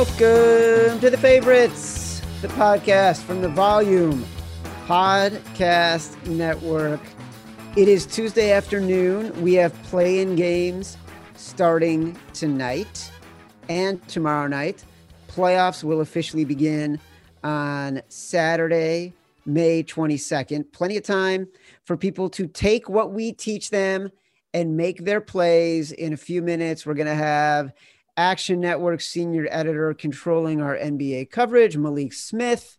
Welcome to the favorites, the podcast from the Volume Podcast Network. It is Tuesday afternoon. We have play-in games starting tonight and tomorrow night. Playoffs will officially begin on Saturday, May 22nd. Plenty of time for people to take what we teach them and make their plays in a few minutes. We're going to have Action Network senior editor controlling our NBA coverage, Malik Smith,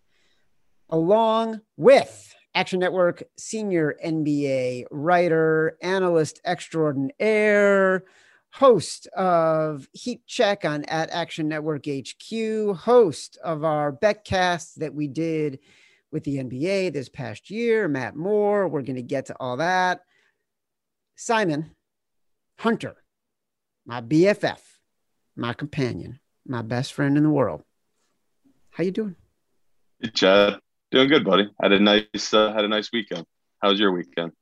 along with Action Network senior NBA writer, analyst extraordinaire, host of Heat Check on at Action Network HQ, host of our Betcast that we did with the NBA this past year, Matt Moore. We're going to get to all that. Simon Hunter, my BFF my companion, my best friend in the world. How you doing? Hey, Chad. Doing good, buddy. Had a nice uh, had a nice weekend. How was your weekend?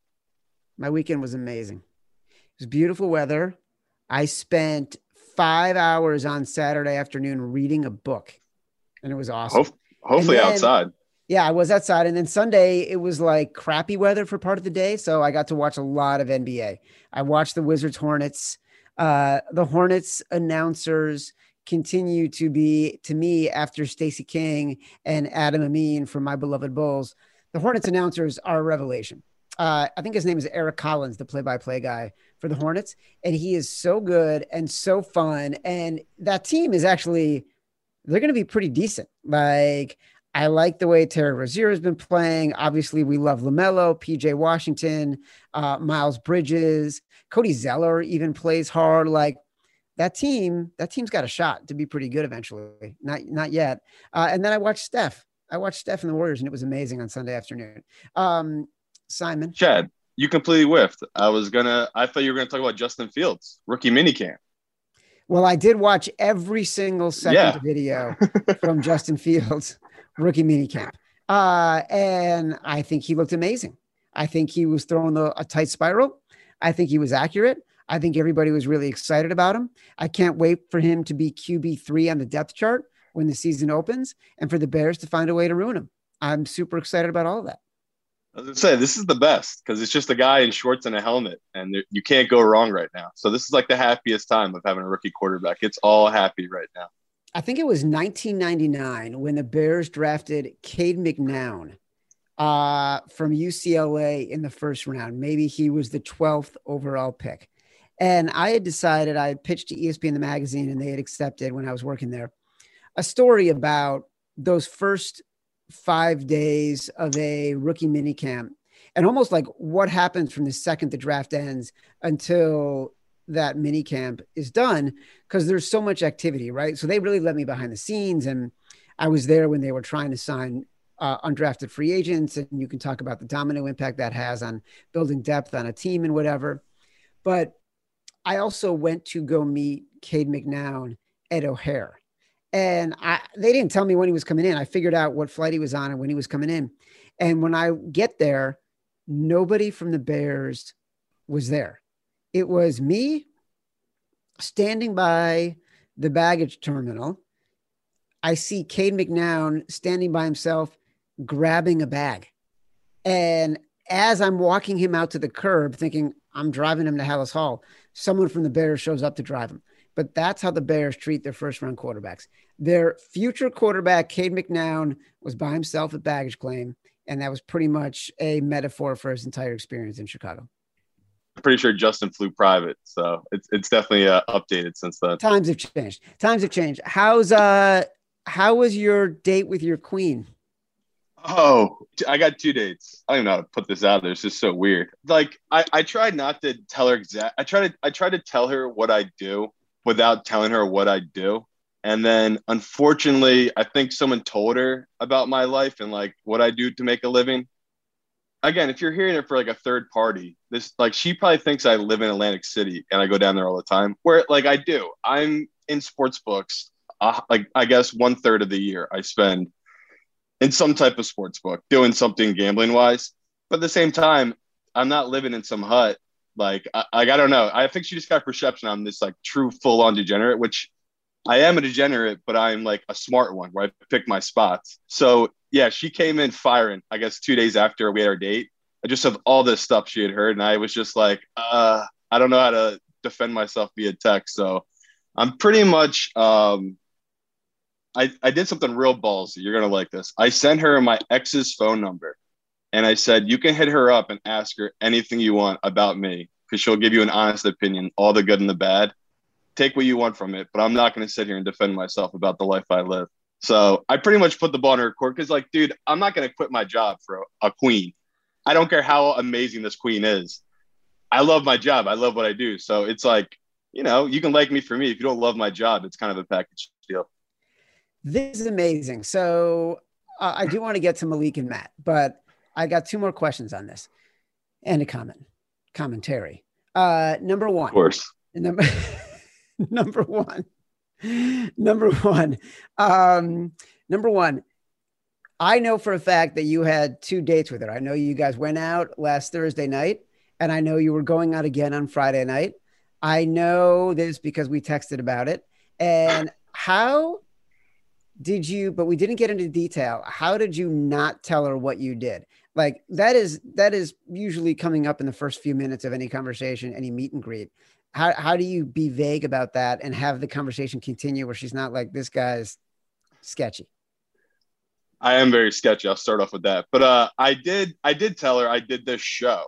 My weekend was amazing. It was beautiful weather. I spent five hours on Saturday afternoon reading a book, and it was awesome. Ho- hopefully then, outside. Yeah, I was outside, and then Sunday it was like crappy weather for part of the day, so I got to watch a lot of NBA. I watched the Wizards Hornets. Uh, the Hornets announcers continue to be, to me, after Stacey King and Adam Amin from My Beloved Bulls, the Hornets announcers are a revelation. Uh, I think his name is Eric Collins, the play-by-play guy for the Hornets, and he is so good and so fun. And that team is actually they're going to be pretty decent. Like I like the way Terry Rozier has been playing. Obviously, we love LaMelo, PJ Washington, uh, Miles Bridges, Cody Zeller even plays hard. Like that team, that team's got a shot to be pretty good eventually. Not not yet. Uh, and then I watched Steph. I watched Steph and the Warriors, and it was amazing on Sunday afternoon. Um, Simon, Chad, you completely whiffed. I was gonna. I thought you were gonna talk about Justin Fields rookie minicamp. Well, I did watch every single second yeah. video from Justin Fields rookie minicamp, uh, and I think he looked amazing. I think he was throwing the, a tight spiral. I think he was accurate. I think everybody was really excited about him. I can't wait for him to be QB3 on the depth chart when the season opens and for the Bears to find a way to ruin him. I'm super excited about all of that. I was gonna say this is the best because it's just a guy in shorts and a helmet, and there, you can't go wrong right now. So this is like the happiest time of having a rookie quarterback. It's all happy right now. I think it was 1999 when the Bears drafted Cade McNown uh, from UCLA in the first round. Maybe he was the 12th overall pick. And I had decided I had pitched to ESPN the magazine and they had accepted when I was working there a story about those first five days of a rookie minicamp and almost like what happens from the second the draft ends until that mini camp is done because there's so much activity, right? So they really let me behind the scenes and I was there when they were trying to sign uh, undrafted free agents, and you can talk about the domino impact that has on building depth on a team and whatever. But I also went to go meet Cade McNown at O'Hare. And I, they didn't tell me when he was coming in. I figured out what flight he was on and when he was coming in. And when I get there, nobody from the Bears was there. It was me standing by the baggage terminal. I see Cade McNown standing by himself grabbing a bag. And as I'm walking him out to the curb, thinking I'm driving him to Halas Hall, someone from the Bears shows up to drive him. But that's how the Bears treat their first round quarterbacks. Their future quarterback, Cade McNown, was by himself at baggage claim. And that was pretty much a metaphor for his entire experience in Chicago. I'm pretty sure Justin flew private. So it's, it's definitely uh, updated since then. Times have changed. Times have changed. How's, uh, how was your date with your queen? Oh, I got two dates. I don't even know how to put this out there. It's just so weird. Like I, I tried not to tell her exact. I tried to I tried to tell her what I do without telling her what I do. And then unfortunately, I think someone told her about my life and like what I do to make a living. Again, if you're hearing it for like a third party, this like she probably thinks I live in Atlantic City and I go down there all the time. Where like I do. I'm in sports books. Uh, like I guess one third of the year I spend in some type of sports book doing something gambling wise. But at the same time, I'm not living in some hut. Like, I, like, I don't know. I think she just got perception I'm this like true full on degenerate, which I am a degenerate, but I'm like a smart one where I pick my spots. So yeah, she came in firing, I guess two days after we had our date. I just of all this stuff she had heard. And I was just like, uh, I don't know how to defend myself via text. So I'm pretty much um I, I did something real ballsy. You're gonna like this. I sent her my ex's phone number and I said, you can hit her up and ask her anything you want about me because she'll give you an honest opinion, all the good and the bad. Take what you want from it, but I'm not going to sit here and defend myself about the life I live. So I pretty much put the ball in her court because, like, dude, I'm not going to quit my job for a, a queen. I don't care how amazing this queen is. I love my job. I love what I do. So it's like, you know, you can like me for me. If you don't love my job, it's kind of a package deal. This is amazing. So uh, I do want to get to Malik and Matt, but I got two more questions on this and a comment, commentary. Uh, number one. Of course. Number, number one. Number one. Um, number one. I know for a fact that you had two dates with her. I know you guys went out last Thursday night, and I know you were going out again on Friday night. I know this because we texted about it. And how did you, but we didn't get into detail. How did you not tell her what you did? Like that is that is usually coming up in the first few minutes of any conversation, any meet and greet. How how do you be vague about that and have the conversation continue where she's not like this guy's sketchy? I am very sketchy. I'll start off with that. But uh I did I did tell her I did this show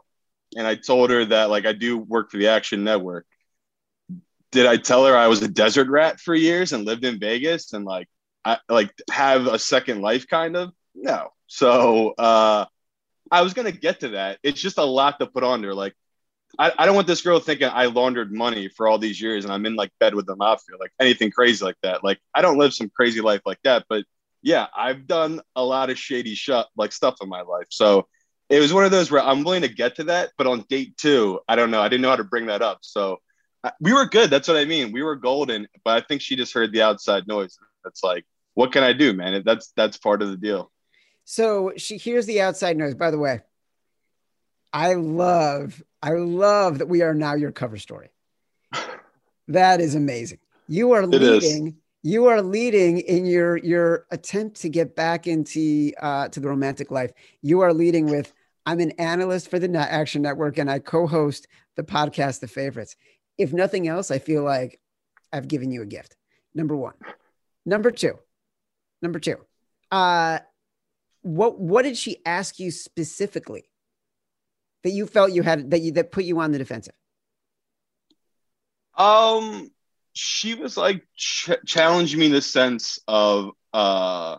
and I told her that like I do work for the Action Network. Did I tell her I was a desert rat for years and lived in Vegas and like I like have a second life kind of? No. So uh I was gonna get to that. It's just a lot to put on there. Like, I, I don't want this girl thinking I laundered money for all these years and I'm in like bed with the mafia, like anything crazy like that. Like, I don't live some crazy life like that, but yeah, I've done a lot of shady shut like stuff in my life. So it was one of those where I'm willing to get to that, but on date two, I don't know. I didn't know how to bring that up. So we were good. That's what I mean. We were golden, but I think she just heard the outside noise. That's like, what can I do, man? That's that's part of the deal. So she hears the outside noise. By the way, I love, I love that we are now your cover story. That is amazing. You are leading. You are leading in your your attempt to get back into uh, to the romantic life. You are leading with I'm an analyst for the Action Network and I co-host the podcast The Favorites. If nothing else, I feel like I've given you a gift. Number one. Number two. Number two. Uh, what what did she ask you specifically that you felt you had that you that put you on the defensive? Um, she was like ch- challenging me in the sense of uh,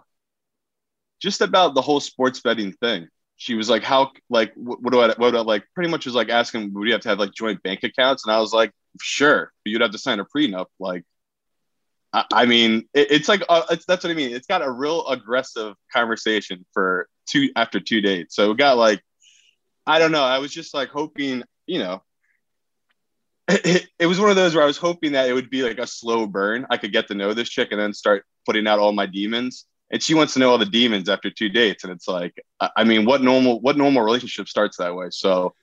just about the whole sports betting thing. She was like, "How like what, what do I what do I like?" Pretty much was like asking, "Would you have to have like joint bank accounts?" And I was like, "Sure, but you'd have to sign a prenup." Like, I mean, it, it's like uh, it's, that's what I mean. It's got a real aggressive conversation for two after two dates. So it got like, I don't know. I was just like hoping, you know, it, it, was one of those where I was hoping that it would be like a slow burn. I could get to know this chick and then start putting out all my demons. And she wants to know all the demons after two dates. And it's like, I mean, what normal what normal relationship starts that way? So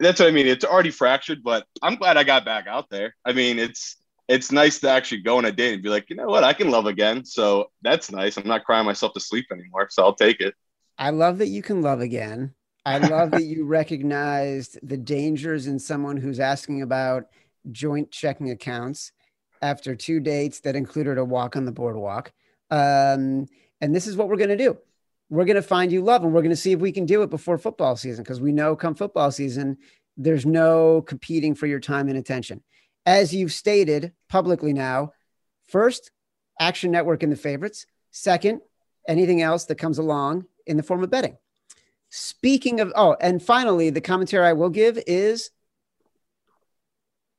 that's what I mean. It's already fractured, but I'm glad I got back out there. I mean, it's it's nice to actually go on a date and be like, you know what, I can love again. So that's nice. I'm not crying myself to sleep anymore. So I'll take it. I love that you can love again. I love that you recognized the dangers in someone who's asking about joint checking accounts after two dates that included a walk on the boardwalk. Um, and this is what we're going to do. We're going to find you love and we're going to see if we can do it before football season because we know come football season, there's no competing for your time and attention as you've stated publicly now, first, Action Network in the favorites. Second, anything else that comes along in the form of betting. Speaking of, oh, and finally, the commentary I will give is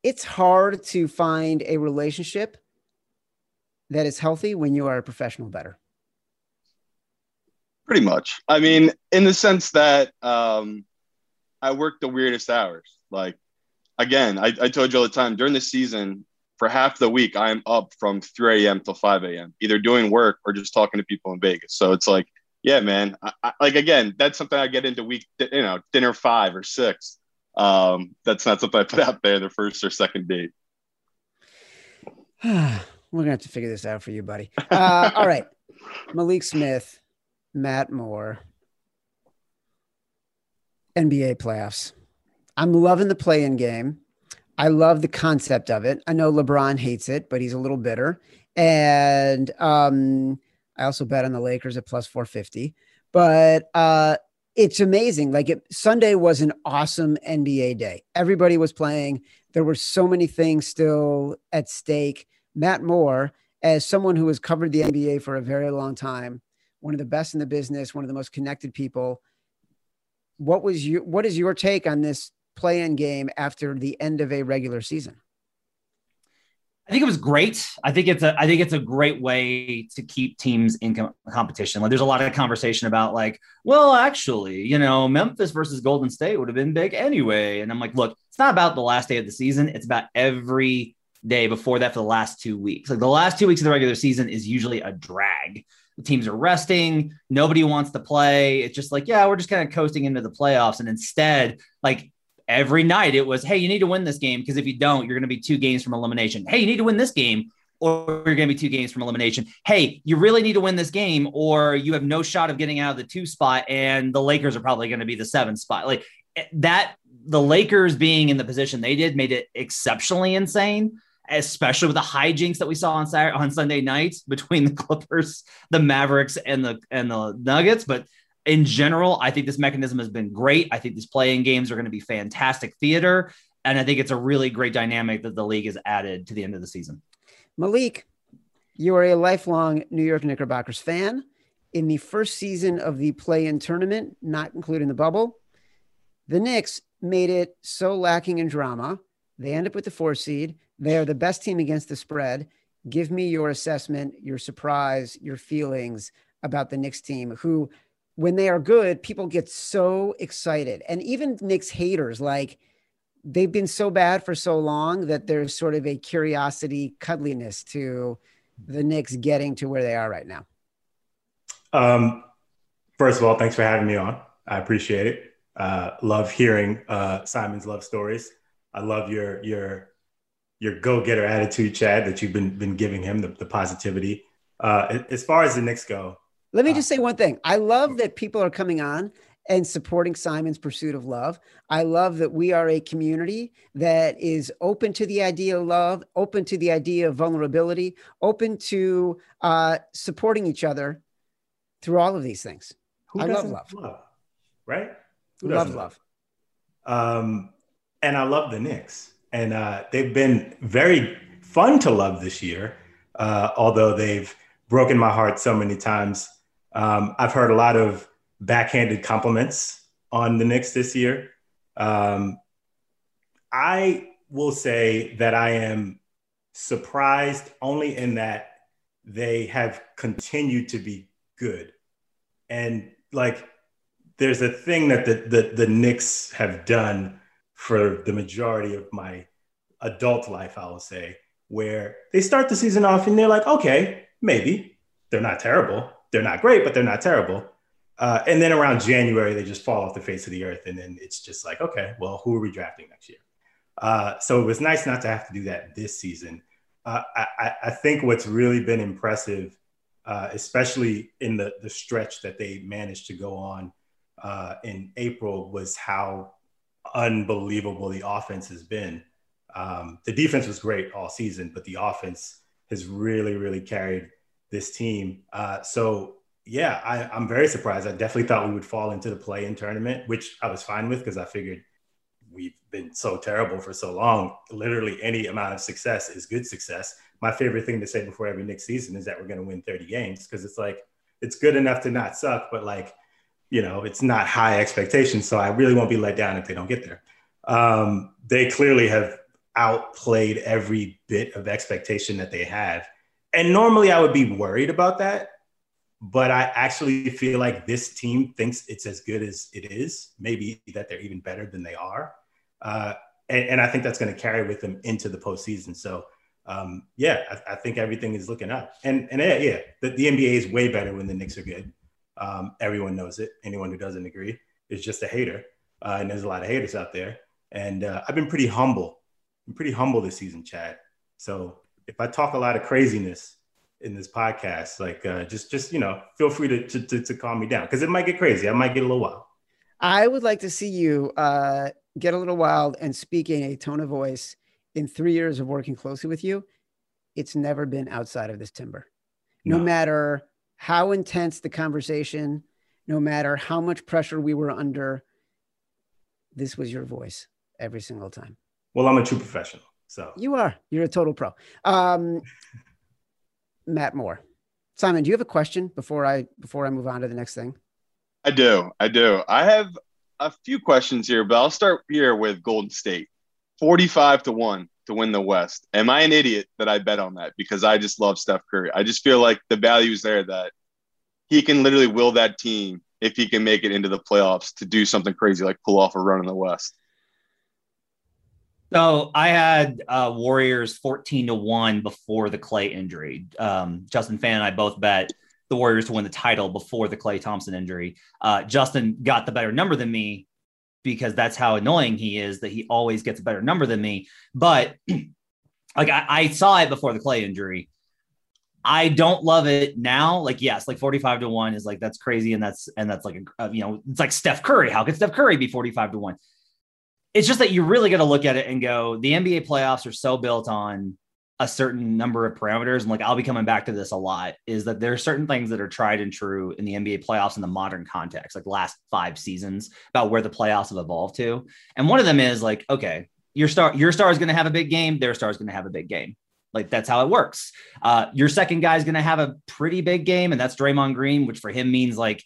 it's hard to find a relationship that is healthy when you are a professional bettor. Pretty much. I mean, in the sense that um, I work the weirdest hours. Like again, I, I told you all the time during the season, for half the week, I'm up from 3 a.m. till 5 a.m., either doing work or just talking to people in Vegas. So it's like, yeah, man. I, I, like again, that's something I get into week, you know, dinner five or six. Um, that's not something I put out there the first or second date. We're gonna have to figure this out for you, buddy. Uh, all right, Malik Smith, Matt Moore, NBA playoffs. I'm loving the play-in game. I love the concept of it. I know LeBron hates it, but he's a little bitter. And um, I also bet on the Lakers at plus 450. But uh, it's amazing. Like it, Sunday was an awesome NBA day. Everybody was playing. There were so many things still at stake. Matt Moore, as someone who has covered the NBA for a very long time, one of the best in the business, one of the most connected people. What was your what is your take on this play-in game after the end of a regular season? I think it was great. I think it's a I think it's a great way to keep teams in com- competition. Like there's a lot of conversation about like, well, actually, you know, Memphis versus Golden State would have been big anyway. And I'm like, look, it's not about the last day of the season. It's about every day before that for the last two weeks. Like the last two weeks of the regular season is usually a drag. The teams are resting. Nobody wants to play. It's just like, yeah, we're just kind of coasting into the playoffs. And instead, like every night it was, hey, you need to win this game because if you don't, you're going to be two games from elimination. Hey, you need to win this game or you're going to be two games from elimination. Hey, you really need to win this game or you have no shot of getting out of the two spot and the Lakers are probably going to be the seven spot. Like eh, that, the Lakers being in the position they did made it exceptionally insane. Especially with the hijinks that we saw on Saturday, on Sunday nights between the Clippers, the Mavericks, and the and the Nuggets, but in general, I think this mechanism has been great. I think these playing games are going to be fantastic theater. And I think it's a really great dynamic that the league has added to the end of the season. Malik, you are a lifelong New York Knickerbockers fan. In the first season of the play in tournament, not including the bubble, the Knicks made it so lacking in drama. They end up with the four seed. They are the best team against the spread. Give me your assessment, your surprise, your feelings about the Knicks team, who when they are good, people get so excited. And even Knicks haters, like they've been so bad for so long that there's sort of a curiosity, cuddliness to the Knicks getting to where they are right now. Um, first of all, thanks for having me on. I appreciate it. Uh, love hearing uh, Simon's love stories. I love your your your go getter attitude, Chad, that you've been been giving him the, the positivity. Uh, as far as the Knicks go, let me just say one thing. I love that people are coming on and supporting Simon's pursuit of love. I love that we are a community that is open to the idea of love, open to the idea of vulnerability, open to uh, supporting each other through all of these things. Who I love love. love. Right? Who love love. Um, and I love the Knicks. And uh, they've been very fun to love this year, uh, although they've broken my heart so many times um, I've heard a lot of backhanded compliments on the Knicks this year. Um, I will say that I am surprised only in that they have continued to be good. And like, there's a thing that the, the, the Knicks have done for the majority of my adult life, I will say, where they start the season off and they're like, okay, maybe they're not terrible they're not great, but they're not terrible. Uh, and then around January, they just fall off the face of the earth. And then it's just like, okay, well, who are we drafting next year? Uh, so it was nice not to have to do that this season. Uh, I, I, think what's really been impressive, uh, especially in the, the stretch that they managed to go on uh, in April, was how unbelievable the offense has been. Um, the defense was great all season, but the offense has really, really carried this team. Uh, so yeah, I, am very surprised. I definitely thought we would fall into the play-in tournament, which I was fine with because I figured we've been so terrible for so long. Literally, any amount of success is good success. My favorite thing to say before every Knicks season is that we're going to win 30 games because it's like it's good enough to not suck, but like you know, it's not high expectations. So I really won't be let down if they don't get there. Um, they clearly have outplayed every bit of expectation that they have and normally I would be worried about that, but I actually feel like this team thinks it's as good as it is. Maybe that they're even better than they are, uh, and, and, I think that's going to carry with them into the postseason. So, um, yeah, I, I, think everything is looking up. And and yeah, yeah the, the, NBA is way better when the Knicks are good. Um, everyone knows it. Anyone who doesn't agree is just a hater, uh, and there's a lot of haters out there. And uh, I've been pretty humble. I'm pretty humble this season, Chad. So if I talk a lot of craziness in this podcast, like uh, just just you know, feel free to to, to, to calm me down because it might get crazy. I might get a little wild. I would like to see you uh, get a little wild and speak in a tone of voice in three years of working closely with you. It's never been outside of this timber. No, no matter how intense the conversation, no matter how much pressure we were under, this was your voice every single time. Well, I'm a true professional. So you are. You're a total pro. Um, Matt Moore. Simon, do you have a question before I before I move on to the next thing? I do. I do. I have a few questions here, but I'll start here with Golden State. 45 to 1 to win the West. Am I an idiot that I bet on that because I just love Steph Curry? I just feel like the value is there that he can literally will that team if he can make it into the playoffs to do something crazy like pull off a run in the West. So I had uh, Warriors 14 to 1 before the Klay injury. Um, Justin Phan and I both bet the Warriors to win the title before the Klay Thompson injury. Uh, Justin got the better number than me because that's how annoying he is that he always gets a better number than me. But like I, I saw it before the Klay injury. I don't love it now. Like, yes, like 45 to 1 is like that's crazy. And that's and that's like a, you know, it's like Steph Curry. How could Steph Curry be 45 to 1? It's just that you really got to look at it and go, the NBA playoffs are so built on a certain number of parameters. And like I'll be coming back to this a lot, is that there are certain things that are tried and true in the NBA playoffs in the modern context, like last five seasons, about where the playoffs have evolved to. And one of them is like, okay, your star, your star is going to have a big game, their star is going to have a big game. Like that's how it works. Uh, your second guy is going to have a pretty big game, and that's Draymond Green, which for him means like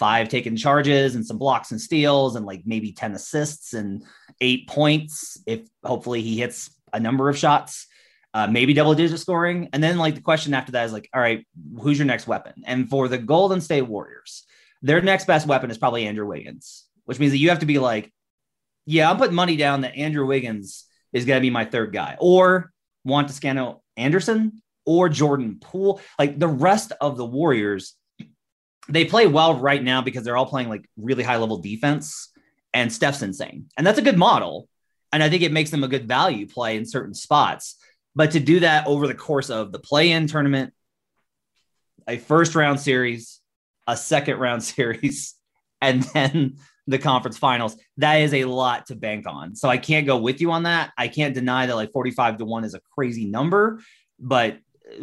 five taken charges and some blocks and steals and like maybe 10 assists and eight points if hopefully he hits a number of shots uh, maybe double digit scoring and then like the question after that is like all right who's your next weapon and for the golden state warriors their next best weapon is probably andrew wiggins which means that you have to be like yeah i'm putting money down that andrew wiggins is going to be my third guy or Juan Toscano Anderson or Jordan Poole. Like the rest of the Warriors they play well right now because they're all playing like really high level defense and Steph's insane. And that's a good model. And I think it makes them a good value play in certain spots. But to do that over the course of the play in tournament, a first round series, a second round series, and then the conference finals, that is a lot to bank on. So I can't go with you on that. I can't deny that like 45 to 1 is a crazy number, but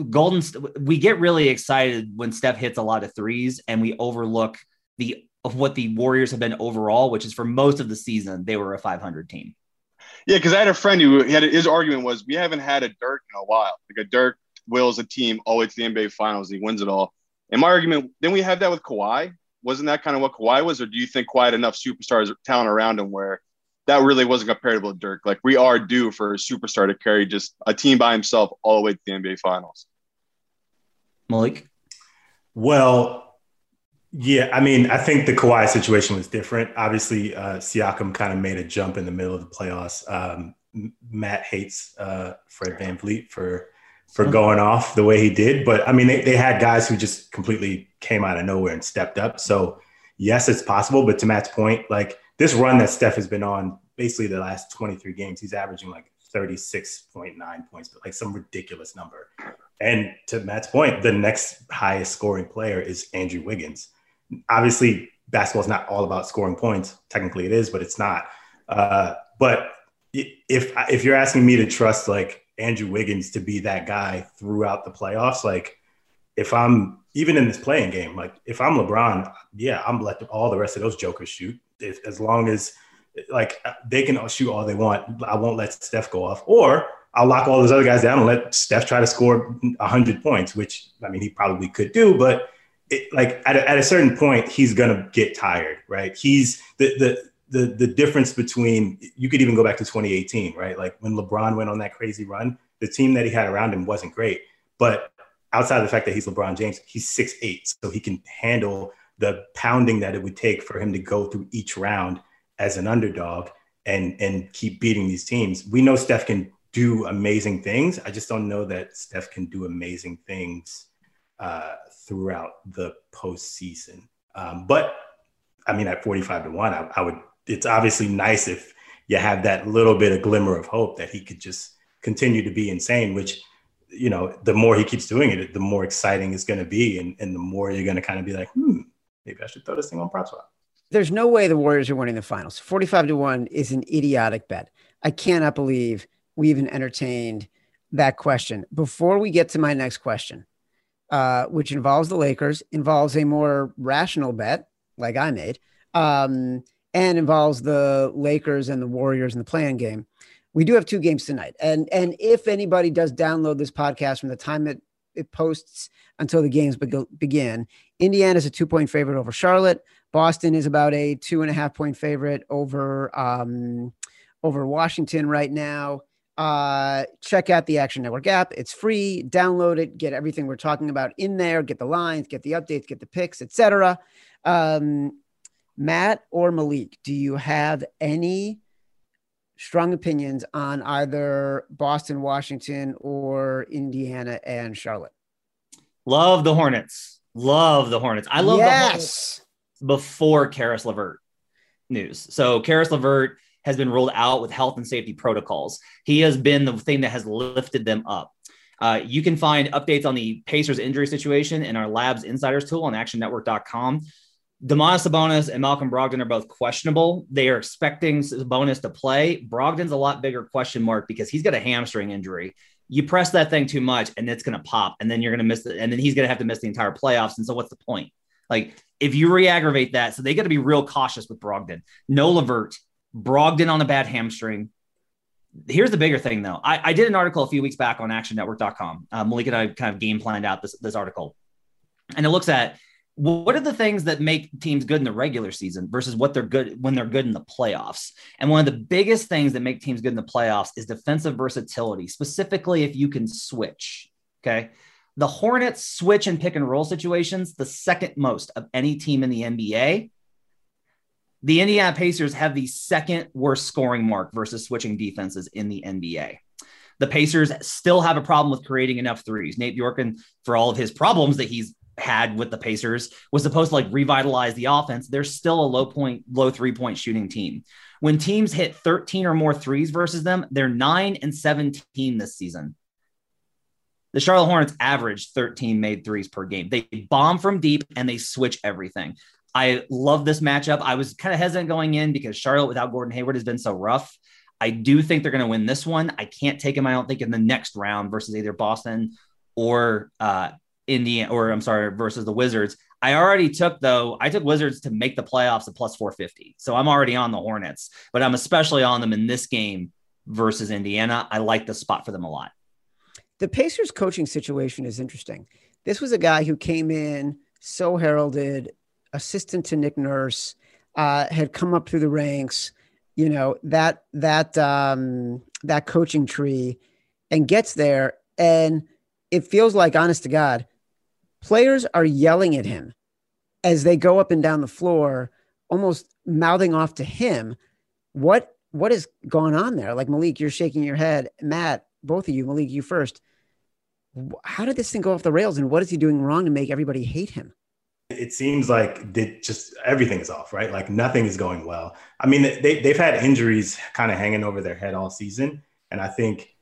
Golden, we get really excited when Steph hits a lot of threes, and we overlook the of what the Warriors have been overall, which is for most of the season they were a 500 team. Yeah, because I had a friend who had his argument was we haven't had a Dirk in a while. Like a Dirk wills a team all the way to the NBA Finals, he wins it all. And my argument, then we have that with Kawhi. Wasn't that kind of what Kawhi was, or do you think had enough superstars talent around him where that really wasn't comparable to Dirk. Like we are due for a superstar to carry just a team by himself all the way to the NBA Finals. Malik. Well, yeah, I mean, I think the Kawhi situation was different. Obviously, uh, Siakam kind of made a jump in the middle of the playoffs. Um, Matt hates uh, Fred VanVleet for for going off the way he did, but I mean, they, they had guys who just completely came out of nowhere and stepped up. So yes, it's possible. But to Matt's point, like this run that Steph has been on basically the last 23 games, he's averaging like 36.9 points, but like some ridiculous number. And to Matt's point, the next highest scoring player is Andrew Wiggins. Obviously, basketball is not all about scoring points. Technically, it is, but it's not. Uh, but if if you're asking me to trust like Andrew Wiggins to be that guy throughout the playoffs, like if I'm even in this playing game, like if I'm LeBron, yeah, I'm let all the rest of those jokers shoot if, as long as like uh, they can shoot all they want. I won't let Steph go off, or I'll lock all those other guys down and let Steph try to score hundred points, which I mean he probably could do, but it, like at a, at a certain point he's gonna get tired, right? He's the the the the difference between you could even go back to 2018, right? Like when LeBron went on that crazy run, the team that he had around him wasn't great, but outside of the fact that he's LeBron James, he's six eight, so he can handle the pounding that it would take for him to go through each round as an underdog and and keep beating these teams. We know Steph can do amazing things. I just don't know that Steph can do amazing things uh, throughout the postseason. Um, but I mean, at 45 to one, I, I would. It's obviously nice if you have that little bit of glimmer of hope that he could just continue to be insane, which you know, the more he keeps doing it, the more exciting it's going to be, and, and the more you're going to kind of be like, hmm, maybe I should throw this thing on prop swap. There's no way the Warriors are winning the finals. 45 to 1 is an idiotic bet. I cannot believe we even entertained that question. Before we get to my next question, uh, which involves the Lakers, involves a more rational bet, like I made, um, and involves the Lakers and the Warriors in the playing game. We do have two games tonight, and and if anybody does download this podcast from the time it it posts until the games be- begin, Indiana is a two point favorite over Charlotte. Boston is about a two and a half point favorite over um, over Washington right now. Uh, check out the Action Network app. It's free. Download it. Get everything we're talking about in there. Get the lines. Get the updates. Get the picks, etc. Um, Matt or Malik, do you have any strong opinions on either Boston, Washington, or Indiana and Charlotte? Love the Hornets. Love the Hornets. I love yes. the Hornets before Caris LeVert news. So Caris LeVert has been ruled out with health and safety protocols. He has been the thing that has lifted them up. Uh, you can find updates on the Pacers injury situation in our Labs Insiders tool on actionnetwork.com. Domantas Sabonis and Malcolm Brogdon are both questionable. They are expecting Sabonis to play. Brogdon's a lot bigger question mark because he's got a hamstring injury. You press that thing too much and it's going to pop, and then you're going to miss it, and then he's going to have to miss the entire playoffs. And so, what's the point? Like, if you re-aggravate that, so they got to be real cautious with Brogdon. No LeVert, Brogdon on a bad hamstring. Here's the bigger thing, though. I, I did an article a few weeks back on ActionNetwork.com. Uh, Malik and I kind of game planned out this this article, and it looks at what are the things that make teams good in the regular season versus what they're good when they're good in the playoffs? And one of the biggest things that make teams good in the playoffs is defensive versatility, specifically if you can switch. Okay. The Hornets switch and pick and roll situations, the second most of any team in the NBA. The Indiana Pacers have the second worst scoring mark versus switching defenses in the NBA. The Pacers still have a problem with creating enough threes. Nate Bjorkgren, for all of his problems that he's had with the Pacers was supposed to like revitalize the offense. They're still a low point, low three point shooting team. When teams hit 13 or more threes versus them, they're nine and 17 this season. The Charlotte Hornets average 13 made threes per game. They bomb from deep and they switch everything. I love this matchup. I was kind of hesitant going in because Charlotte without Gordon Hayward has been so rough. I do think they're going to win this one. I can't take them, I don't think, in the next round versus either Boston or uh, Indiana, or I'm sorry, versus the Wizards. I already took though. I took Wizards to make the playoffs at plus 450, so I'm already on the Hornets, but I'm especially on them in this game versus Indiana. I like the spot for them a lot. The Pacers coaching situation is interesting. This was a guy who came in so heralded, assistant to Nick Nurse, uh, had come up through the ranks. You know that that um, that coaching tree, and gets there, and it feels like, honest to God, players are yelling at him as they go up and down the floor, almost mouthing off to him. What what has gone on there? Like Malik, you're shaking your head. Matt, both of you, Malik, you first. How did this thing go off the rails, and what is he doing wrong to make everybody hate him? It seems like they just everything is off, right? Like nothing is going well. I mean, they they've had injuries kind of hanging over their head all season, and I think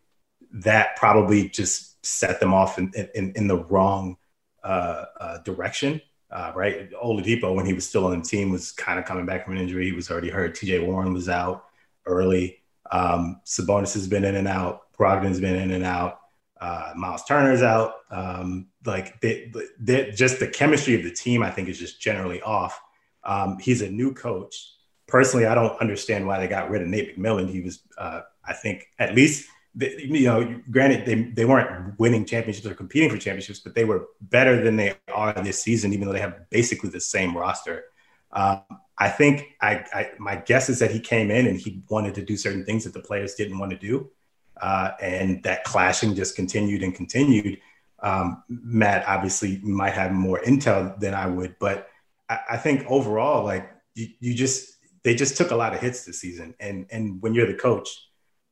that probably just set them off in in, in the wrong uh, uh, direction. Uh, right, Oladipo when he was still on the team was kind of coming back from an injury. He was already hurt. T.J. Warren was out early. Um, Sabonis has been in and out. Brogdon's been in and out. Uh, Miles Turner's out. Um, like they, they, just the chemistry of the team, I think, is just generally off. Um, he's a new coach. Personally, I don't understand why they got rid of Nate McMillan. He was, uh, I think, at least they, you know, granted they, they weren't winning championships or competing for championships, but they were better than they are this season, even though they have basically the same roster. Um, I think I, I, my guess is that he came in and he wanted to do certain things that the players didn't want to do, uh, and that clashing just continued and continued. Um, Matt obviously might have more intel than I would, but I, I think overall, like you, you, just they just took a lot of hits this season, and and when you're the coach,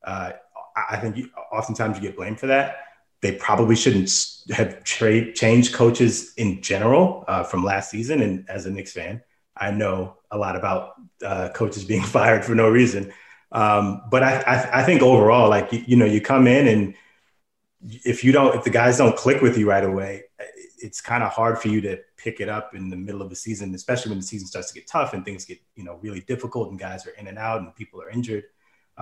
uh, I think you, oftentimes you get blamed for that. They probably shouldn't have trade changed coaches in general uh, from last season. And as a Knicks fan, I know a lot about uh, coaches being fired for no reason. Um, but I, I, I, think overall, like you, you, know, you come in and if you don't, if the guys don't click with you right away, it's kind of hard for you to pick it up in the middle of the season, especially when the season starts to get tough and things get, you know, really difficult and guys are in and out and people are injured.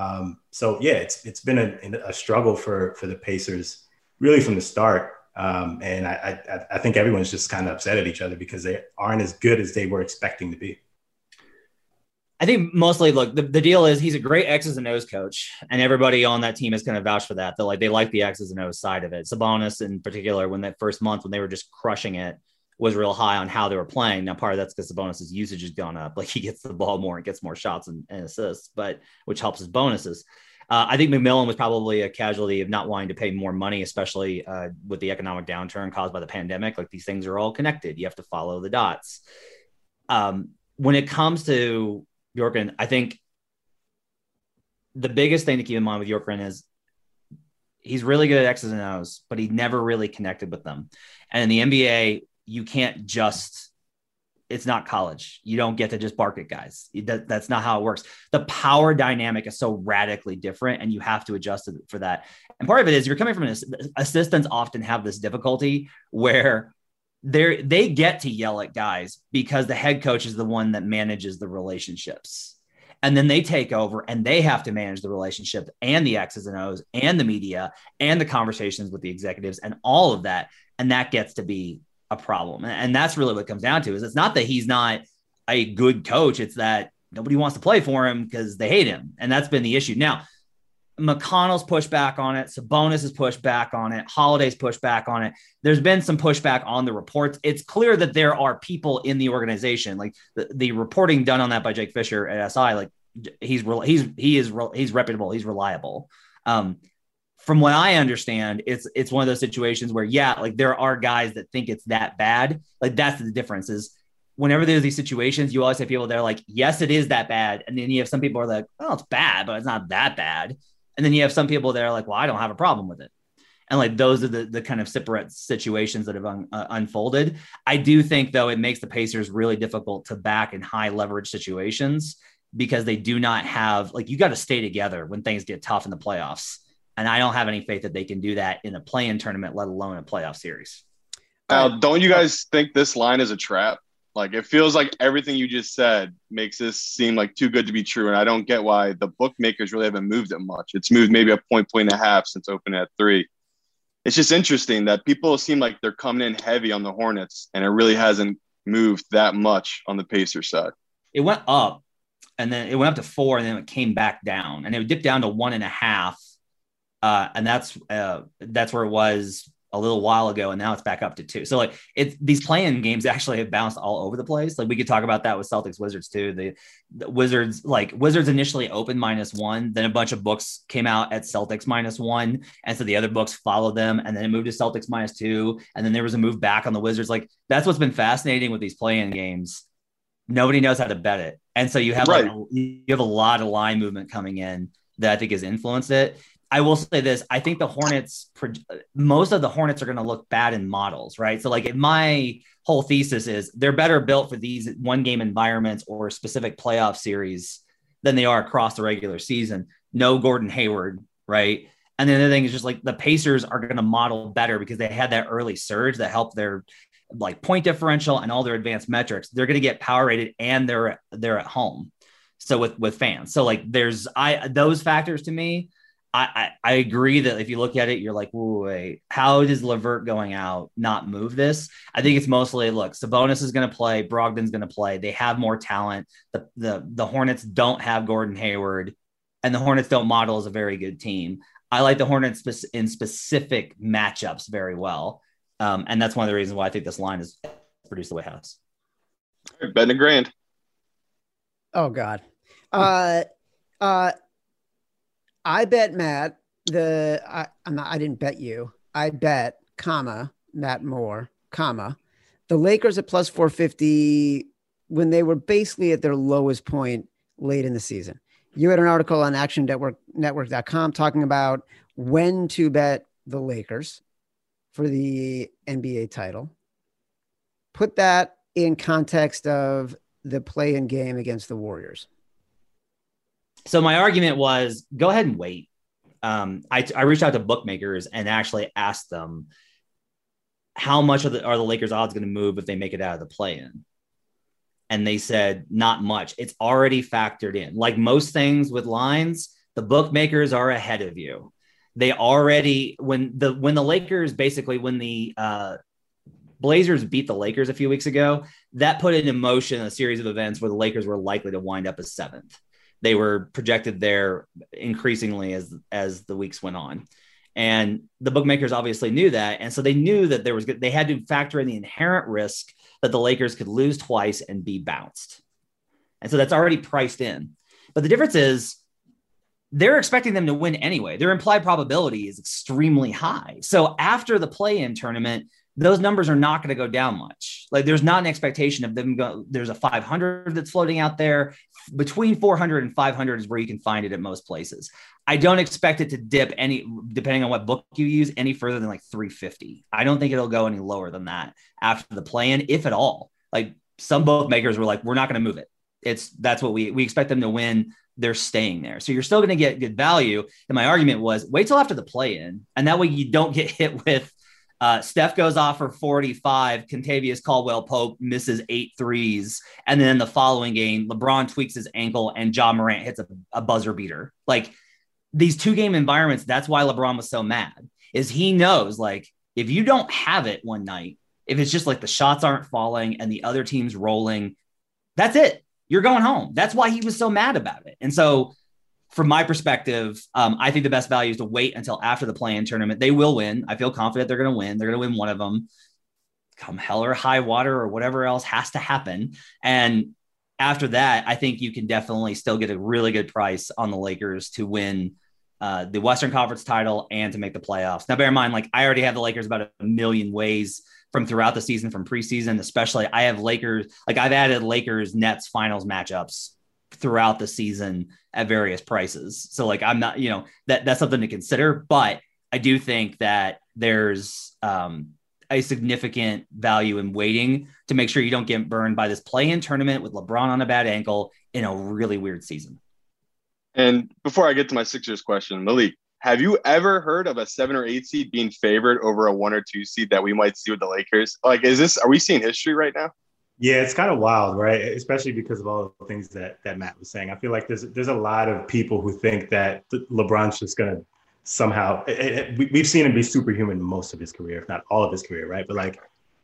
Um, so yeah, it's it's been a, a, struggle for for the Pacers really from the start. Um, and I, I, I think everyone's just kind of upset at each other because they aren't as good as they were expecting to be. I think mostly look the, the deal is he's a great X's and O's coach, and everybody on that team is going to vouch for that. They like they like the X's and O's side of it. Sabonis in particular, when that first month when they were just crushing it, was real high on how they were playing. Now part of that's because the Sabonis's usage has gone up. Like he gets the ball more and gets more shots and, and assists, but which helps his bonuses. Uh, I think McMillan was probably a casualty of not wanting to pay more money, especially uh, with the economic downturn caused by the pandemic. Like these things are all connected. You have to follow the dots. Um, when it comes to Bjorkgren, I think the biggest thing to keep in mind with Bjorkgren is he's really good at X's and O's, but he never really connected with them. And in the NBA, you can't just it's not college. You don't get to just bark at guys. That, that's not how it works. The power dynamic is so radically different, and you have to adjust for that. And part of it is you're coming from an assistants often have this difficulty where they they get to yell at guys because the head coach is the one that manages the relationships. And then they take over and they have to manage the relationship and the X's and O's and the media and the conversations with the executives and all of that. And that gets to be a problem. And that's really what comes down to is it's not that he's not a good coach. It's that nobody wants to play for him because they hate him. And that's been the issue. Now, McConnell's pushed back on it. Sabonis has pushed back on it. Holiday's pushed back on it. There's been some pushback on the reports. It's clear that there are people in the organization, like the, the reporting done on that by Jake Fisher at SI, like he's he's he is he's reputable. He's reliable. Um, from what I understand, it's it's one of those situations where yeah, like there are guys that think it's that bad. Like that's the difference is whenever there's these situations, you always have people that are like, yes, it is that bad. And then you have some people are like, oh, it's bad, but it's not that bad. And then you have some people that are like, well, I don't have a problem with it. And like those are the, the kind of separate situations that have un, uh, unfolded. I do think, though, it makes the Pacers really difficult to back in high leverage situations because they do not have, like, you got to stay together when things get tough in the playoffs. And I don't have any faith that they can do that in a play in tournament, let alone a playoff series. Now, don't you guys think this line is a trap? Like it feels like everything you just said makes this seem like too good to be true, and I don't get why the bookmakers really haven't moved it much. It's moved maybe a point, point and a half since open at three. It's just interesting that people seem like they're coming in heavy on the Hornets, and it really hasn't moved that much on the Pacer side. It went up, and then it went up to four, and then it came back down, and it dipped down to one and a half, uh, and that's uh, that's where it was a little while ago, and now it's back up to two. So like it's these playing games actually have bounced all over the place. Like we could talk about that with Celtics Wizards too. The, the, Wizards like Wizards initially opened minus one, then a bunch of books came out at Celtics minus one, and so the other books followed them, and then it moved to Celtics minus two, and then there was a move back on the Wizards. Like that's what's been fascinating with these playing games. Nobody knows how to bet it, and so you have right. like you have a lot of line movement coming in that I think has influenced it. I will say this: I think the Hornets, most of the Hornets are going to look bad in models, right? So, like, my whole thesis is they're better built for these one-game environments or specific playoff series than they are across the regular season. No Gordon Hayward, right? And the other thing is just like the Pacers are going to model better because they had that early surge that helped their like point differential and all their advanced metrics. They're going to get power rated and they're they're at home. So with with fans. So like there's I those factors to me I, I, agree that if you look at it, you're like, wait, how does LeVert going out not move this? I think it's mostly look, Sabonis is going to play, Brogdon's going to play. They have more talent. The, the the Hornets don't have Gordon Hayward, and the Hornets don't model as a very good team. I like the Hornets in specific matchups very well, um, and that's one of the reasons why I think this line is produced the way it has. Ben and Grand. Oh God. Uh, uh, I bet Matt the I, I'm not, I didn't bet you. I bet, comma Matt Moore, comma the Lakers at plus 450 when they were basically at their lowest point late in the season. You had an article on Action Network Network.com talking about when to bet the Lakers for the NBA title. Put that in context of the play in game against the Warriors so my argument was go ahead and wait. um, I, I reached out to bookmakers and actually asked them how much the, are the Lakers odds going to move if they make it out of the play in? And they said, not much. It's already factored in. Like most things with lines, the bookmakers are ahead of you. They already when the when the Lakers basically when the uh, Blazers beat the Lakers a few weeks ago, that put in motion a series of events where the Lakers were likely to wind up as seventh. They were projected there increasingly as as the weeks went on. And the bookmakers obviously knew that. And so they knew that there was, they had to factor in the inherent risk that the Lakers could lose twice and be bounced. And so that's already priced in. But the difference is they're expecting them to win anyway. Their implied probability is extremely high. So after the play in tournament, those numbers are not going to go down much. Like there's not an expectation of them go. There's a 500 that's floating out there. Between 400 and 500 is where you can find it at most places. I don't expect it to dip any, depending on what book you use, any further than like 350. I don't think it'll go any lower than that after the plan, if at all. Like some bookmakers were like, we're not going to move it. It's that's what we we expect them to win. They're staying there, so you're still going to get good value. And my argument was wait till after the play in, and that way you don't get hit with uh, Steph goes off for 45. Kentavious Caldwell Pope misses eight threes. And then the following game, LeBron tweaks his ankle and Ja Morant hits a, a buzzer beater. Like these two game environments, that's why LeBron was so mad, is he knows like if you don't have it one night, if it's just like the shots aren't falling and the other team's rolling, that's it. You're going home. That's why he was so mad about it. And so from my perspective, um, I think the best value is to wait until after the play-in tournament. They will win. I feel confident they're going to win. They're going to win one of them. Come hell or high water or whatever else has to happen. And after that, I think you can definitely still get a really good price on the Lakers to win uh, the Western Conference title and to make the playoffs. Now, bear in mind, like I already have the Lakers about a million ways from throughout the season, from preseason, especially. I have Lakers, like I've added Lakers Nets finals matchups throughout the season at various prices. So like I'm not, you know, that that's something to consider, but I do think that there's um, a significant value in waiting to make sure you don't get burned by this play-in tournament with LeBron on a bad ankle in a really weird season. And before I get to my Sixers question, Malik, have you ever heard of a seven or eight seed being favored over a one or two seed that we might see with the Lakers? Like, is this are we seeing history right now? Yeah, it's kind of wild, right? Especially because of all the things that that Matt was saying. I feel like there's there's a lot of people who think that LeBron's just gonna somehow. It, it, we've seen him be superhuman most of his career, if not all of his career, right? But like,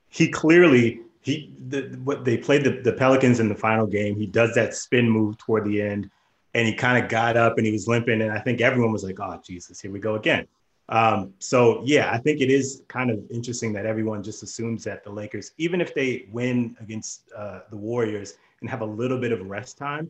he clearly he the, what they played the, the Pelicans in the final game. He does that spin move toward the end, and he kind of got up and he was limping, and I think everyone was like, "Oh Jesus, here we go again." Um, so yeah, I think it is kind of interesting that everyone just assumes that the Lakers, even if they win against uh, the Warriors and have a little bit of rest time,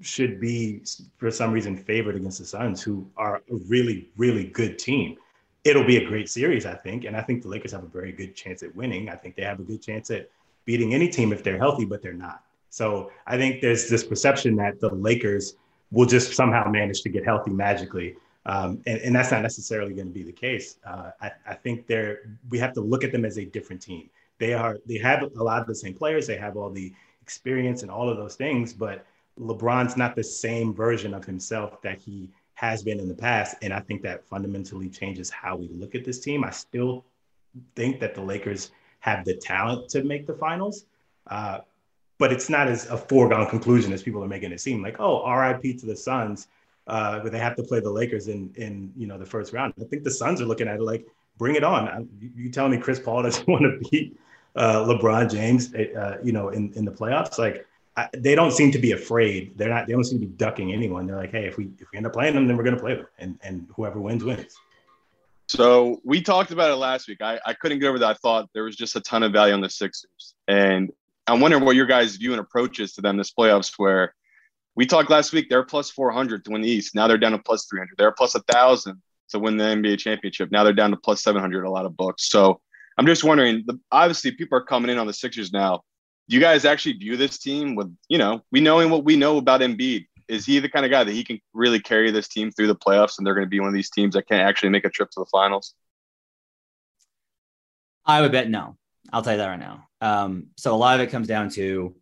should be for some reason favored against the Suns, who are a really, really good team. It'll be a great series, I think, and I think the Lakers have a very good chance at winning. I think they have a good chance at beating any team if they're healthy, but they're not. So I think there's this perception that the Lakers will just somehow manage to get healthy magically um, and, and, that's not necessarily going to be the case. Uh, I, I, think they're we have to look at them as a different team. They are they have a lot of the same players. They have all the experience and all of those things, but LeBron's not the same version of himself that he has been in the past. And I think that fundamentally changes how we look at this team. I still think that the Lakers have the talent to make the finals. Uh, but it's not as a foregone conclusion as people are making it seem like, oh, RIP to the Suns uh, but they have to play the Lakers in in you know the first round. I think the Suns are looking at it like, bring it on. I, you telling me Chris Paul doesn't want to beat uh, LeBron James, uh, you know, in in the playoffs? Like I, they don't seem to be afraid. They're not. They don't seem to be ducking anyone. They're like, hey, if we if we end up playing them, then we're going to play them, and and whoever wins wins. So we talked about it last week. I, I couldn't get over that. I thought there was just a ton of value on the Sixers, and I'm wondering what your guys' view and approach is to them this playoffs, where we talked last week. They're plus 400 to win the East. Now they're down to plus 300. They're plus a thousand to win the NBA championship. Now they're down to plus 700. A lot of books. So I'm just wondering. The, obviously, people are coming in on the Sixers now. Do you guys actually view this team with you know we knowing what we know about Embiid? Is he the kind of guy that he can really carry this team through the playoffs, and they're going to be one of these teams that can actually make a trip to the finals? I would bet no. I'll tell you that right now. Um, so a lot of it comes down to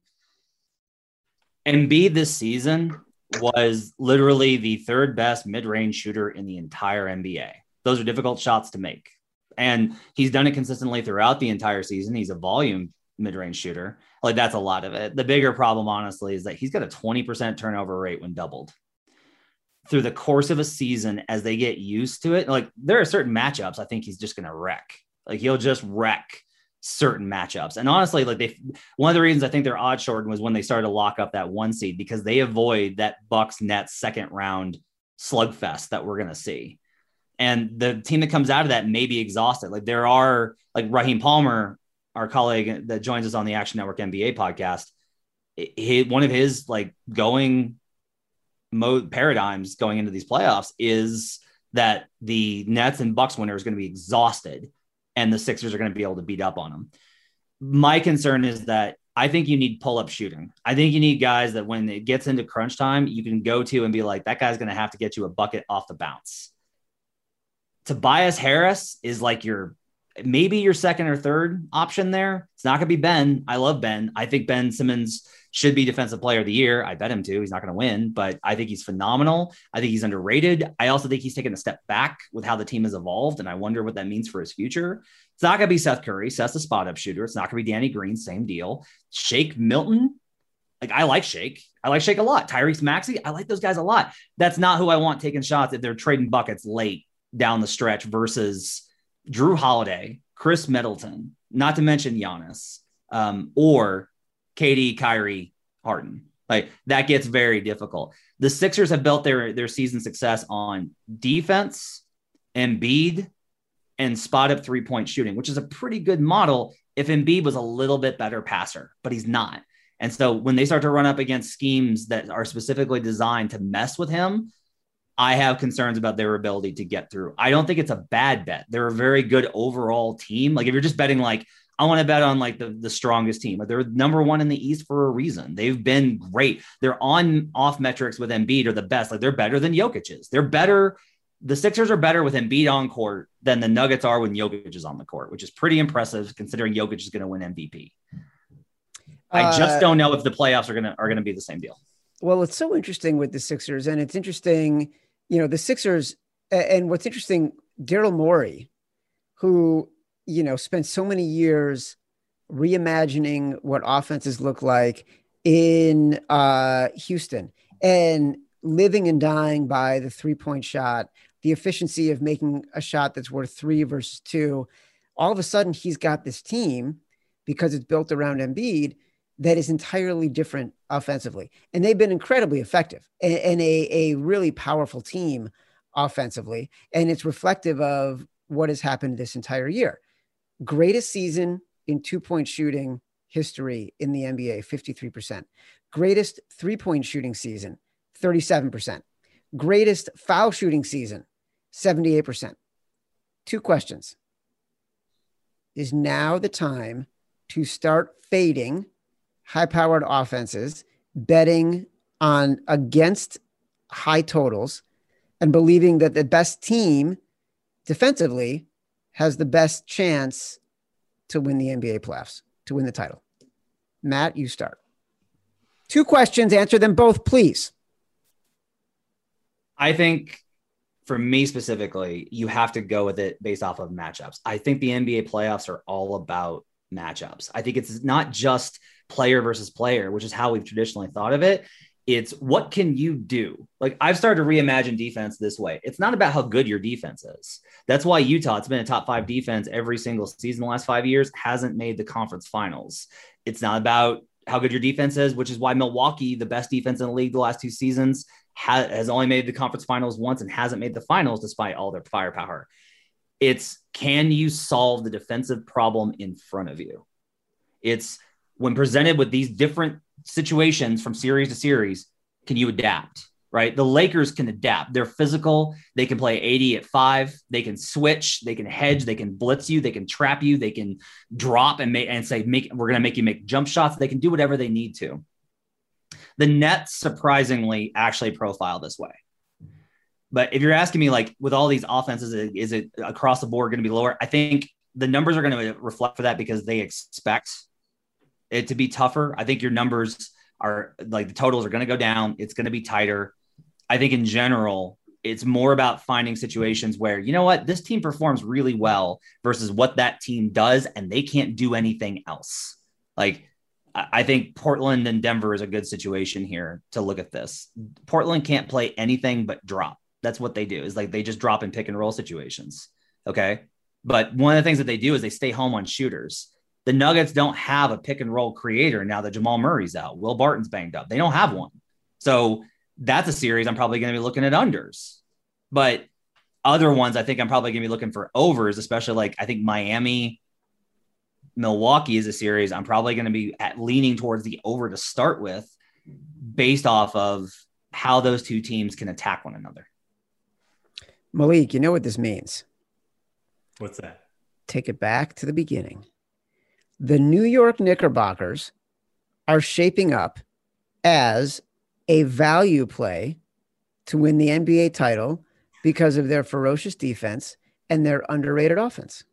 Embiid this season was literally the third best mid range shooter in the entire NBA. Those are difficult shots to make. And he's done it consistently throughout the entire season. He's a volume mid range shooter. Like that's a lot of it. The bigger problem, honestly, is that he's got a 20% turnover rate when doubled. Through the course of a season, as they get used to it, like there are certain matchups I think he's just going to wreck. Like he'll just wreck certain matchups. And honestly, like they, one of the reasons I think they're odd shortened was when they started to lock up that one seed because they avoid that Bucks Nets second round slugfest that we're going to see. And the team that comes out of that may be exhausted. Like there are like Raheem Palmer, our colleague that joins us on the Action Network NBA podcast. He, one of his like going mode paradigms going into these playoffs is that the Nets and Bucks winner is going to be exhausted and the Sixers are going to be able to beat up on them. My concern is that I think you need pull up shooting. I think you need guys that when it gets into crunch time, you can go to and be like, that guy's going to have to get you a bucket off the bounce. Tobias Harris is like your maybe your second or third option there. It's not going to be Ben. I love Ben. I think Ben Simmons should be defensive player of the year. I bet him to. He's not going to win, but I think he's phenomenal. I think he's underrated. I also think he's taken a step back with how the team has evolved, and I wonder what that means for his future. It's not going to be Seth Curry. Seth's a spot up shooter. It's not going to be Danny Green. Same deal. Shake Milton. Like I like Shake. I like Shake a lot. Tyrese Maxey. I like those guys a lot. That's not who I want taking shots if they're trading buckets late down the stretch versus Jrue Holiday, Khris Middleton, not to mention Giannis, um, or KD, Kyrie, Harden. Like that gets very difficult. The Sixers have built their their season success on defense, Embiid, and spot up three point shooting, which is a pretty good model if Embiid was a little bit better passer, but he's not. And so when they start to run up against schemes that are specifically designed to mess with him, I have concerns about their ability to get through. I don't think it's a bad bet. They're a very good overall team. Like if you're just betting like I want to bet on like the, the strongest team. They're number one in the East for a reason. They've been great. They're on off metrics with Embiid are the best. Like they're better than Jokic's. They're better. The Sixers are better with Embiid on court than the Nuggets are when Jokic is on the court, which is pretty impressive considering Jokic is going to win MVP. I just uh, don't know if the playoffs are gonna are gonna be the same deal. Well, it's so interesting with the Sixers, and it's interesting, you know, the Sixers, and what's interesting, Daryl Morey, who you know, spent so many years reimagining what offenses look like in uh, Houston and living and dying by the three point shot, the efficiency of making a shot that's worth three versus two. All of a sudden, he's got this team because it's built around Embiid that is entirely different offensively. And they've been incredibly effective and, and a, a really powerful team offensively. And it's reflective of what has happened this entire year greatest season in two point shooting history in the NBA, 53%. Greatest three point shooting season, 37%. Greatest foul shooting season, 78%. Two questions. Is now the time to start fading high powered offenses, betting on against high totals, and believing that the best team defensively has the best chance to win the NBA playoffs, to win the title? Matt, you start. Two questions, answer them both, please. I think for me specifically, you have to go with it based off of matchups. I think the NBA playoffs are all about matchups. I think it's not just player versus player, which is how we've traditionally thought of it. It's what can you do? Like I've started to reimagine defense this way. It's not about how good your defense is. That's why Utah, it's been a top five defense every single season the last five years, hasn't made the conference finals. It's not about how good your defense is, which is why Milwaukee, the best defense in the league the last two seasons, ha- has only made the conference finals once and hasn't made the finals despite all their firepower. It's can you solve the defensive problem in front of you? It's when presented with these different situations from series to series, can you adapt? Right. The Lakers can adapt. They're physical. They can play AD at five. They can switch. They can hedge. They can blitz you. They can trap you. They can drop and make and say, make we're going to make you make jump shots. They can do whatever they need to. The Nets surprisingly actually profile this way. But if you're asking me, like with all these offenses, is it across the board going to be lower? I think the numbers are going to reflect for that because they expect it to be tougher. I think your numbers are like the totals are going to go down. It's going to be tighter. I think in general, it's more about finding situations where, you know what, this team performs really well versus what that team does, and they can't do anything else. Like, I think Portland and Denver is a good situation here to look at this. Portland can't play anything but drop. That's what they do, is like they just drop in pick and roll situations. Okay. But one of the things that they do is they stay home on shooters. The Nuggets don't have a pick and roll creator now that Jamal Murray's out. Will Barton's banged up. They don't have one. So that's a series I'm probably going to be looking at unders. But other ones, I think I'm probably going to be looking for overs, especially like I think Miami, Milwaukee is a series I'm probably going to be at leaning towards the over to start with based off of how those two teams can attack one another. Malik, you know what this means? What's that? Take it back to the beginning. The New York Knickerbockers are shaping up as a value play to win the NBA title because of their ferocious defense and their underrated offense.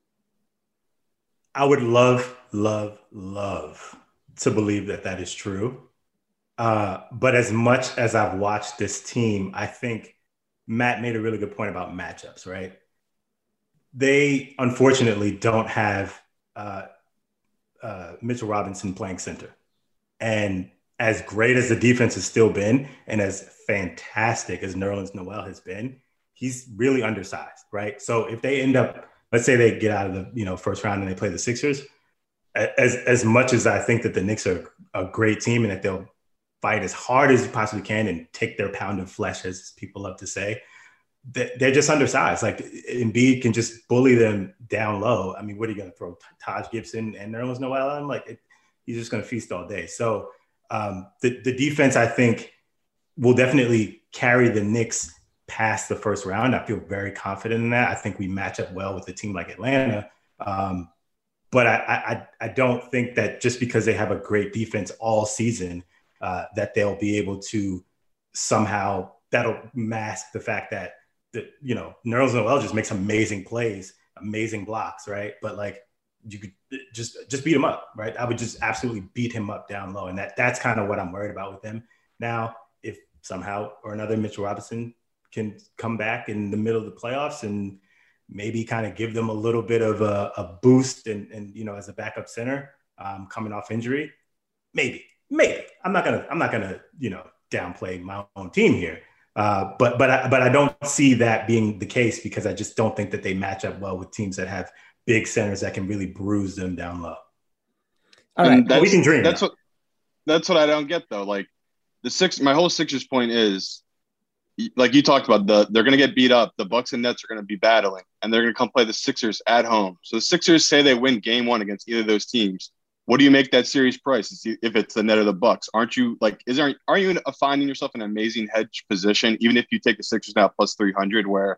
I would love, love, love to believe that that is true. Uh, but as much as I've watched this team, I think Matt made a really good point about matchups, right? They unfortunately don't have uh, uh, Mitchell Robinson playing center. And as great as the defense has still been, and as fantastic as Nerlens Noel has been, he's really undersized, right? So if they end up, let's say they get out of the you know first round and they play the Sixers, as as much as I think that the Knicks are a great team and that they'll fight as hard as you possibly can and take their pound of flesh, as people love to say, they're just undersized. Like Embiid can just bully them down low. I mean, what are you going to throw Taj Gibson and Nerlens Noel on? Like it, he's just going to feast all day. So um, the the defense, I think, will definitely carry the Knicks past the first round. I feel very confident in that. I think we match up well with a team like Atlanta. Um, but I, I, I don't think that just because they have a great defense all season, uh, that they'll be able to somehow that'll mask the fact that that you know Nerlens Noel just makes amazing plays, amazing blocks, right? But like you could just just beat him up, right? I would just absolutely beat him up down low, and that that's kind of what I'm worried about with him. Now, if somehow or another Mitchell Robinson can come back in the middle of the playoffs and maybe kind of give them a little bit of a, a boost and, and you know as a backup center um, coming off injury, maybe, maybe I'm not gonna I'm not gonna you know downplay my own team here. Uh, but but I, but I don't see that being the case because I just don't think that they match up well with teams that have big centers that can really bruise them down low. All right, we can dream. That's what that's what I don't get though. Like the six, my whole Sixers point is, like you talked about, the they're going to get beat up. The Bucks and Nets are going to be battling, and they're going to come play the Sixers at home. So the Sixers say they win Game One against either of those teams what do you make that series price? If it's the net of the bucks. Aren't you like is there are you finding yourself in an amazing hedge position even if you take the sixers now plus 300 where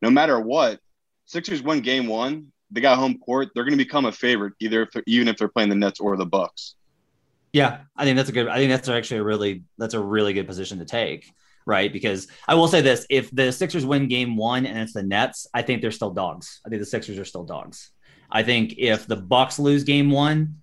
no matter what sixers win game one they got home court they're going to become a favorite either if even if they're playing the nets or the bucks. Yeah i think that's a good i think that's actually a really that's a really good position to take right? Because i will say this if the sixers win game one and it's the nets i think they're still dogs. I think the sixers are still dogs. I think if the bucks lose game one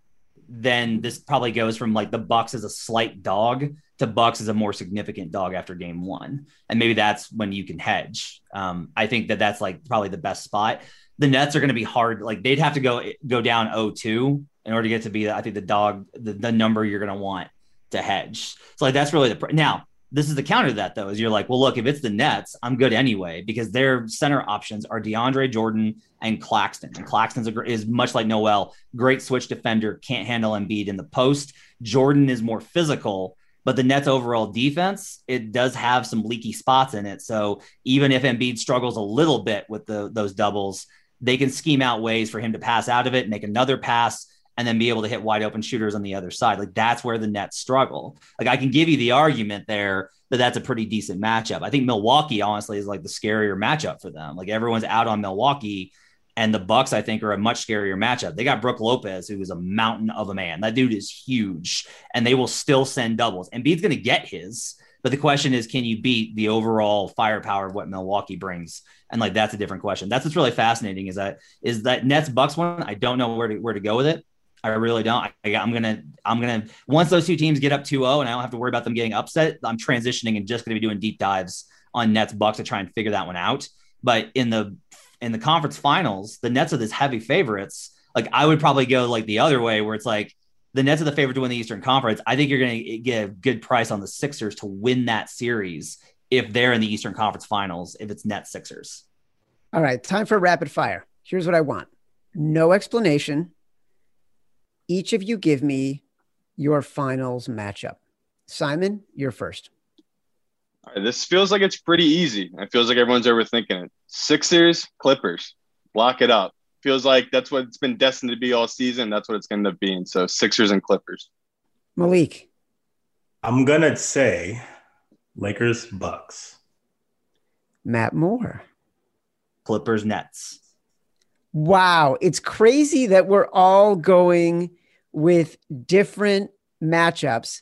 then this probably goes from like the Bucks as a slight dog to Bucks as a more significant dog after game one, and maybe that's when you can hedge. Um, I think that that's like probably the best spot. The Nets are going to be hard; like they'd have to go go down 0-2 in order to get to be, I think, the dog, the, the number you're going to want to hedge. So like that's really the now this is the counter to that though is you're like well look if it's the nets i'm good anyway because their center options are deandre jordan and claxton. And claxton is much like noel great switch defender can't handle Embiid in the post. Jordan is more physical but the nets overall defense it does have some leaky spots in it. So even if Embiid struggles a little bit with the, those doubles they can scheme out ways for him to pass out of it make another pass and then be able to hit wide open shooters on the other side. Like that's where the Nets struggle. Like I can give you the argument there that that's a pretty decent matchup. I think Milwaukee honestly is like the scarier matchup for them. Like everyone's out on Milwaukee and the Bucks I think are a much scarier matchup. They got Brook Lopez who is a mountain of a man. That dude is huge and they will still send doubles. And Embiid's going to get his. But the question is, can you beat the overall firepower of what Milwaukee brings? And like that's a different question. That's what's really fascinating is that is that Nets Bucks one. I don't know where to where to go with it I really don't. I, am gonna, I'm gonna. Once those two teams get up 2-0 and I don't have to worry about them getting upset, I'm transitioning and just gonna be doing deep dives on Nets Bucks to try and figure that one out. But in the in the conference finals, the Nets are this heavy favorites. Like I would probably go like the other way, where it's like the Nets are the favorite to win the Eastern Conference. I think you're to get a good price on the Sixers to win that series if they're in the Eastern Conference Finals. If it's Nets Sixers. All right, time for rapid fire. Here's what I want: no explanation. Each of you give me your finals matchup. Simon, you're first. this feels like it's pretty easy. It feels like everyone's overthinking it. Sixers, Clippers, lock it up. Feels like that's what it's been destined to be all season. That's what it's going to end up being. So Sixers and Clippers. Malik. I'm gonna say Lakers, Bucks. Matt Moore. Clippers, Nets. Wow, it's crazy that we're all going with different matchups.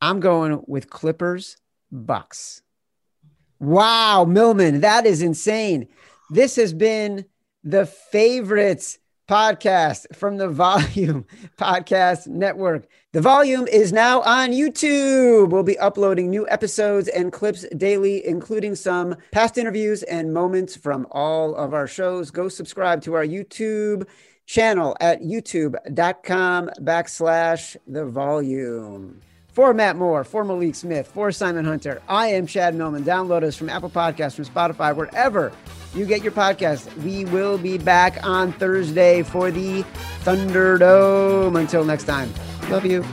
I'm going with Clippers, Bucks. Wow, Millman, that is insane. This has been the favorites podcast from the Volume Podcast Network. The Volume is now on YouTube. We'll be uploading new episodes and clips daily, including some past interviews and moments from all of our shows. Go subscribe to our YouTube channel at youtube.com backslash the volume. For Matt Moore, for Malik Smith, for Simon Hunter, I am Chad Millman. Download us from Apple Podcasts, from Spotify, wherever you get your podcast. We will be back on Thursday for the Thunderdome. Until next time, love you.